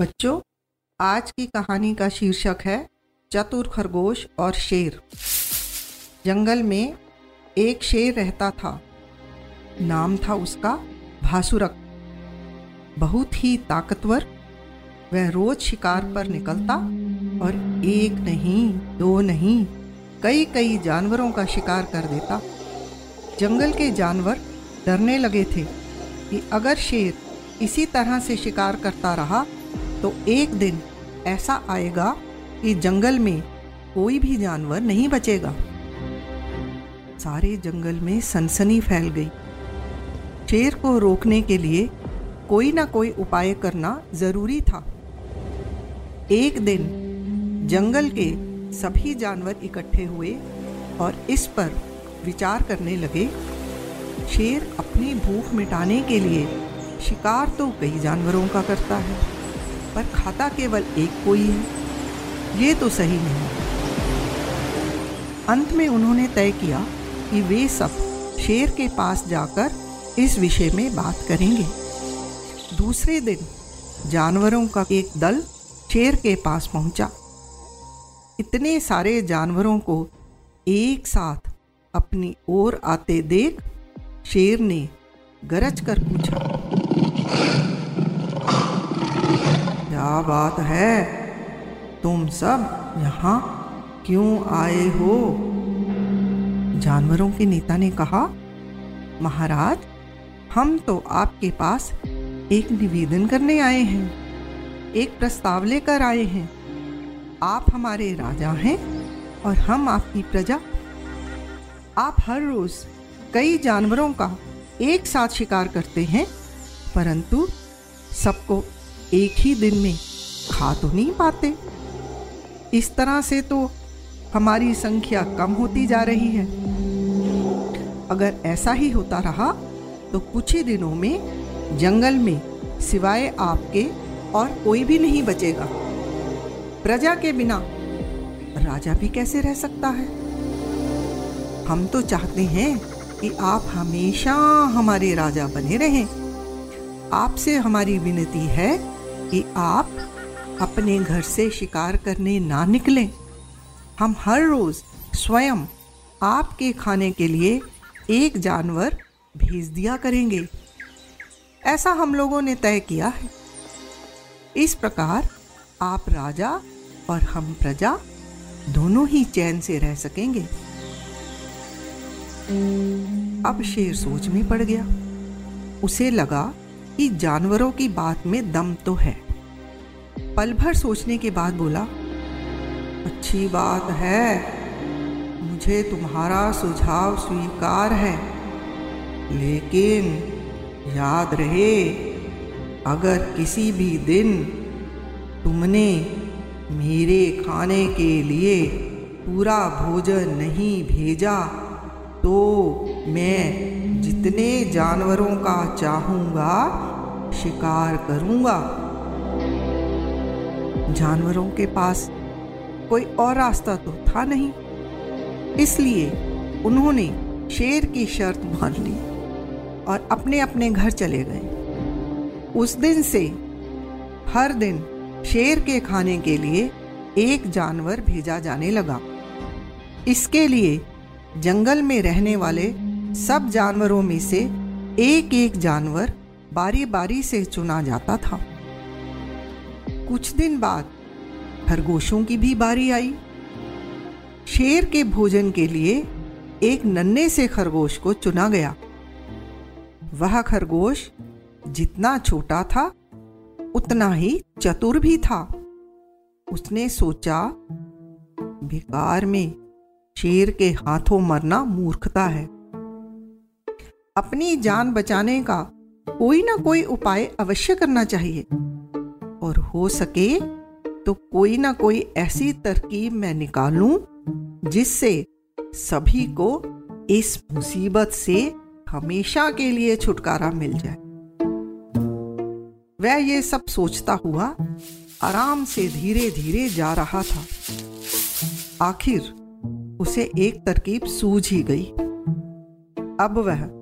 बच्चों, आज की कहानी का शीर्षक है चतुर खरगोश और शेर। जंगल में एक शेर रहता था। नाम था उसका भासुरक। बहुत ही ताकतवर, वह रोज शिकार पर निकलता और एक नहीं, दो नहीं कई कई जानवरों का शिकार कर देता। जंगल के जानवर डरने लगे थे कि अगर शेर इसी तरह से शिकार करता रहा तो एक दिन ऐसा आएगा कि जंगल में कोई भी जानवर नहीं बचेगा। सारे जंगल में सनसनी फैल गई। शेर को रोकने के लिए कोई ना कोई उपाय करना ज़रूरी था। एक दिन जंगल के सभी जानवर इकट्ठे हुए और इस पर विचार करने लगे। शेर अपनी भूख मिटाने के लिए शिकार तो कई जानवरों का करता है। पर खाता केवल एक कोई है। ये तो सही नहीं। अंत में उन्होंने तय किया कि वे सब शेर के पास जाकर इस विषय में बात करेंगे। दूसरे दिन जानवरों का एक दल शेर के पास पहुँचा। इतने सारे जानवरों को एक साथ अपनी ओर आते देख शेर ने गरज कर पूछा क्या बात है। तुम सब यहाँ क्यों आए हो? जानवरों के नेता ने कहा, महाराज, हम तो आपके पास एक निवेदन करने आए हैं, एक प्रस्ताव लेकर आए हैं। आप हमारे राजा हैं और हम आपकी प्रजा। आप हर रोज कई जानवरों का एक साथ शिकार करते हैं, परंतु सबको एक ही दिन में खा तो नहीं पाते। इस तरह से तो हमारी संख्या कम होती जा रही है। अगर ऐसा ही होता रहा तो कुछ ही दिनों में जंगल में सिवाय आपके और कोई भी नहीं बचेगा। प्रजा के बिना राजा भी कैसे रह सकता है? हम तो चाहते हैं कि आप हमेशा हमारे राजा बने रहें। आपसे हमारी विनती है कि आप अपने घर से शिकार करने ना निकलें। हम हर रोज स्वयं आपके खाने के लिए एक जानवर भेज दिया करेंगे। ऐसा हम लोगों ने तय किया है। इस प्रकार आप राजा और हम प्रजा दोनों ही चैन से रह सकेंगे। अब शेर सोच में पड़ गया। उसे लगा कि जानवरों की बात में दम तो है। पल भर सोचने के बाद बोला, अच्छी बात है। मुझे तुम्हारा सुझाव स्वीकार है। लेकिन याद रहे, अगर किसी भी दिन तुमने मेरे खाने के लिए पूरा भोजन नहीं भेजा तो मैं जितने जानवरों का चाहूँगा शिकार करूँगा। जानवरों के पास कोई और रास्ता तो था नहीं। इसलिए उन्होंने शेर की शर्त मान ली और अपने अपने घर चले गए। उस दिन से हर दिन शेर के खाने के लिए एक जानवर भेजा जाने लगा। इसके लिए जंगल में रहने वाले सब जानवरों में से एक एक जानवर बारी बारी से चुना जाता था। कुछ दिन बाद खरगोशों की भी बारी आई। शेर के भोजन के लिए एक नन्हे से खरगोश को चुना गया। वह खरगोश जितना छोटा था, उतना ही चतुर भी था। उसने सोचा बेकार में शेर के हाथों मरना मूर्खता है। अपनी जान बचाने का कोई ना कोई उपाय अवश्य करना चाहिए। और हो सके तो कोई ना कोई ऐसी तरकीब मैं निकालूं, जिससे सभी को इस मुसीबत से हमेशा के लिए छुटकारा मिल जाए। वह ये सब सोचता हुआ आराम से धीरे धीरे जा रहा था। आखिर उसे एक तरकीब सूझ ही गई। अब वह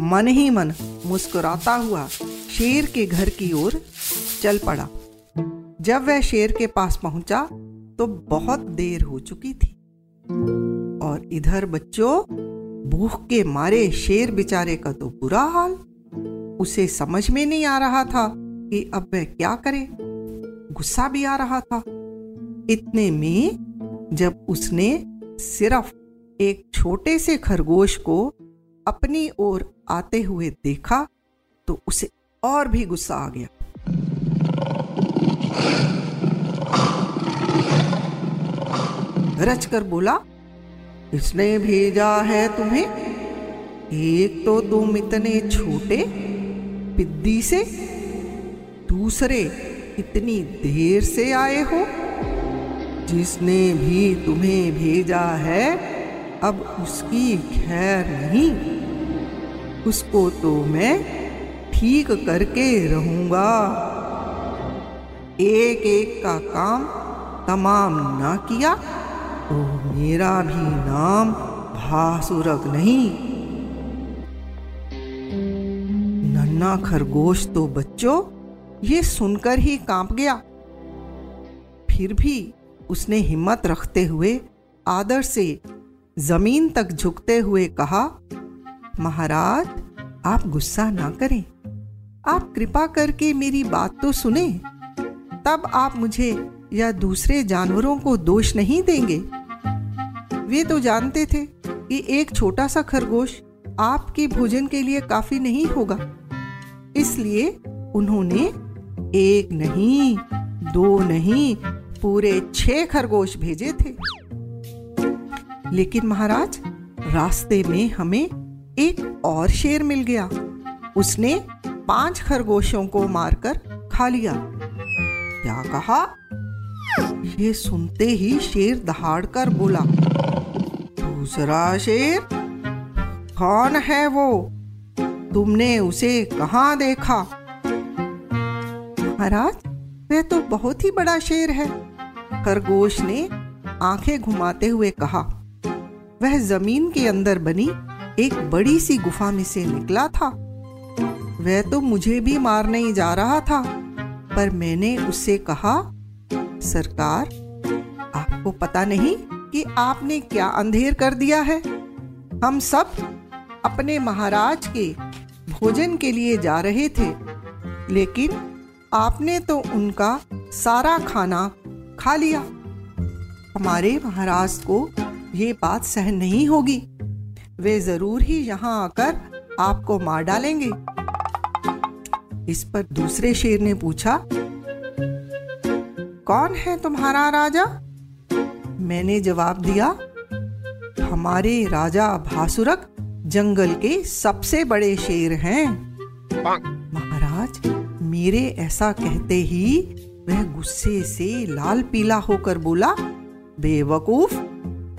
मन ही मन मुस्कुराता हुआ शेर के घर की ओर चल पड़ा। जब वह शेर के पास पहुँचा तो बहुत देर हो चुकी थी। और इधर बच्चों, भूख के मारे शेर बेचारे का तो बुरा हाल। उसे समझ में नहीं आ रहा था कि अब वह क्या करे। गुस्सा भी आ रहा था। इतने में जब उसने सिर्फ़ एक छोटे से खरगोश को अपनी ओर आते हुए देखा तो उसे और भी गुस्सा आ गया। रच कर बोला, इसने भेजा है तुम्हें? एक तो तुम इतने छोटे पिद्दी से, दूसरे इतनी देर से आए हो। जिसने भी तुम्हें भेजा है, अब उसकी खैर नहीं। उसको तो मैं ठीक करके रहूँगा। एक एक का काम तमाम ना किया तो मेरा भी नाम भासुरक नहीं। नन्ना खरगोश तो बच्चों, ये सुनकर ही काँप गया। फिर भी उसने हिम्मत रखते हुए आदर से ज़मीन तक झुकते हुए कहा महाराज, आप गुस्सा ना करें। आप कृपा करके मेरी बात तो सुने। तब आप मुझे या दूसरे जानवरों को दोष नहीं देंगे। वे तो जानते थे कि एक छोटा सा खरगोश आपके भोजन के लिए काफ़ी नहीं होगा। इसलिए उन्होंने एक नहीं, दो नहीं, पूरे छह खरगोश भेजे थे। लेकिन महाराज, रास्ते में हमें एक और शेर मिल गया। उसने पाँच खरगोशों को मारकर खा लिया। क्या कहा? ये सुनते ही शेर दहाड़ कर बोला, दूसरा शेर? कौन है वो? तुमने उसे कहाँ देखा? महाराज, वह तो बहुत ही बड़ा शेर है, खरगोश ने आँखें घुमाते हुए कहा। वह ज़मीन के अंदर बनी एक बड़ी सी गुफा में से निकला था। वह तो मुझे भी मारने ही जा रहा था, पर मैंने उससे कहा, सरकार, आपको पता नहीं कि आपने क्या अंधेर कर दिया है? हम सब अपने महाराज के भोजन के लिए जा रहे थे, लेकिन आपने तो उनका सारा खाना खा लिया। हमारे महाराज को ये बात सहन नहीं होगी। वे ज़रूर ही यहाँ आकर आपको मार डालेंगे। इस पर दूसरे शेर ने पूछा कौन है तुम्हारा राजा? मैंने जवाब दिया हमारे राजा भासुरक जंगल के सबसे बड़े शेर हैं। महाराज मेरे ऐसा कहते ही वह गुस्से से लाल पीला होकर बोला बेवकूफ़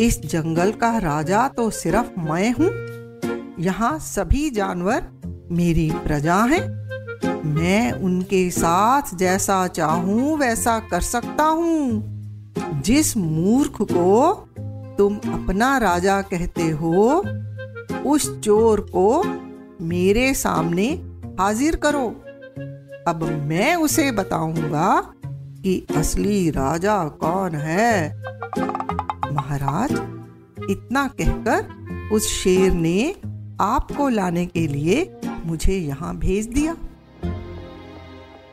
इस जंगल का राजा तो सिर्फ़ मैं हूँ। यहाँ सभी जानवर मेरी प्रजा हैं। मैं उनके साथ जैसा चाहूँ, वैसा कर सकता हूँ। जिस मूर्ख को तुम अपना राजा कहते हो, उस चोर को मेरे सामने हाजिर करो। अब मैं उसे बताऊँगा कि असली राजा कौन है। महाराज, इतना कहकर उस शेर ने आपको लाने के लिए मुझे यहाँ भेज दिया।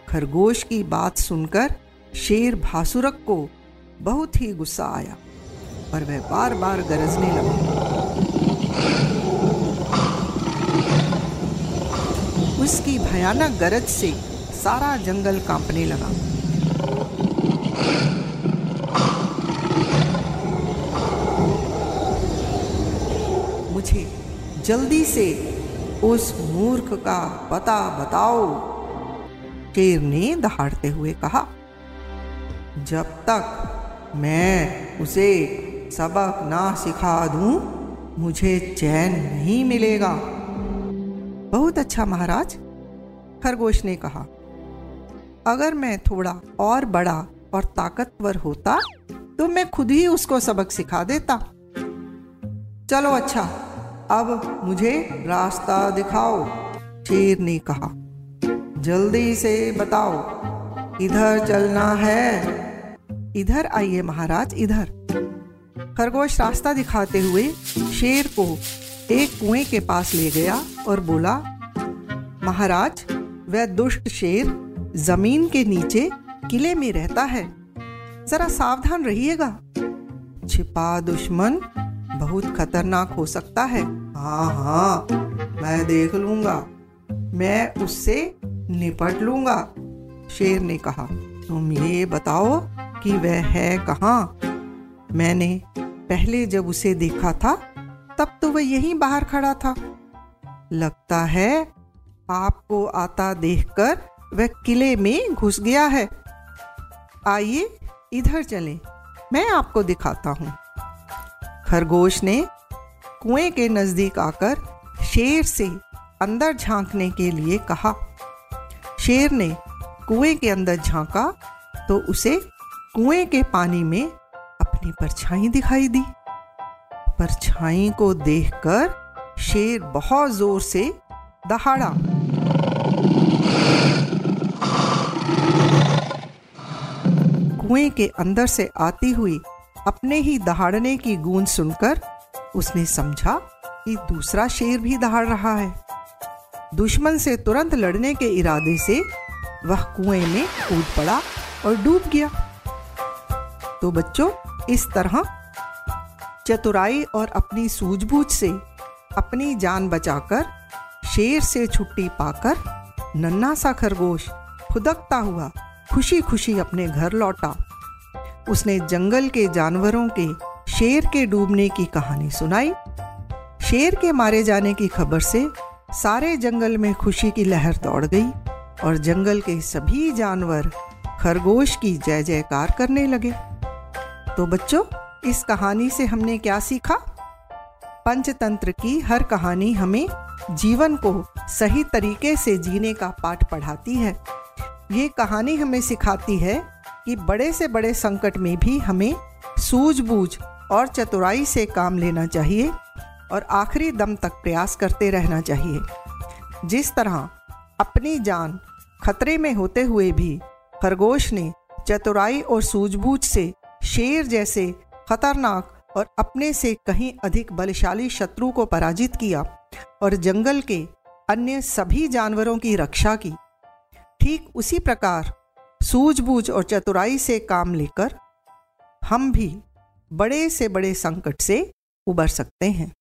खरगोश की बात सुनकर शेर भासुरक को बहुत ही गुस्सा आया और वह बार बार गरजने लगा। उसकी भयानक गरज से सारा जंगल कांपने लगा। मुझे जल्दी से उस मूर्ख का पता बताओ। शेर ने दहाड़ते हुए कहा, जब तक मैं उसे सबक ना सिखा दूँ, मुझे चैन नहीं मिलेगा। बहुत अच्छा महाराज, खरगोश ने कहा, अगर मैं थोड़ा और बड़ा और ताकतवर होता तो मैं खुद ही उसको सबक सिखा देता। चलो अच्छा अब मुझे रास्ता दिखाओ शेर ने कहा। जल्दी से बताओ, इधर चलना है? इधर आइए महाराज, इधर। खरगोश रास्ता दिखाते हुए शेर को एक कुएँ के पास ले गया और बोला, महाराज, वह दुष्ट शेर ज़मीन के नीचे किले में रहता है। जरा सावधान रहिएगा। छिपा दुश्मन बहुत खतरनाक हो सकता है। हाँ हाँ मैं देख लूँगा। मैं उससे निपट लूँगा, शेर ने कहा। तुम ये बताओ कि वह है कहाँ? मैंने पहले जब उसे देखा था, तब तो वह यहीं बाहर खड़ा था। लगता है आपको आता देखकर वह किले में घुस गया है। आइए, इधर चलें। मैं आपको दिखाता हूँ। खरगोश ने कुएँ के नज़दीक आकर शेर से अंदर झांकने के लिए कहा। शेर ने कुएँ के अंदर झांका तो उसे कुएँ के पानी में अपनी परछाई दिखाई दी। परछाई को देखकर शेर बहुत ज़ोर से दहाड़ा। कुएँ के अंदर से आती हुई अपने ही दहाड़ने की गूंज सुनकर उसने समझा कि दूसरा शेर भी दहाड़ रहा है। दुश्मन से तुरंत लड़ने के इरादे से वह कुएँ में कूद पड़ा और डूब गया। तो बच्चों, इस तरह चतुराई और अपनी सूझबूझ से अपनी जान बचाकर शेर से छुट्टी पाकर नन्ना सा खरगोश खुदकता हुआ खुशी खुशी अपने घर लौटा। उसने जंगल के जानवरों के शेर के डूबने की कहानी सुनाई। शेर के मारे जाने की खबर से सारे जंगल में खुशी की लहर दौड़ गई और जंगल के सभी जानवर खरगोश की जय जयकार करने लगे। तो बच्चों, इस कहानी से हमने क्या सीखा? पंचतंत्र की हर कहानी हमें जीवन को सही तरीके से जीने का पाठ पढ़ाती है। ये कहानी हमें सिखाती है कि बड़े से बड़े संकट में भी हमें सूझबूझ और चतुराई से काम लेना चाहिए और आखिरी दम तक प्रयास करते रहना चाहिए। जिस तरह अपनी जान खतरे में होते हुए भी खरगोश ने चतुराई और सूझबूझ से शेर जैसे खतरनाक और अपने से कहीं अधिक बलशाली शत्रु को पराजित किया और जंगल के अन्य सभी जानवरों की रक्षा की, ठीक उसी प्रकार सूझबूझ और चतुराई से काम लेकर हम भी बड़े से बड़े संकट से उबर सकते हैं।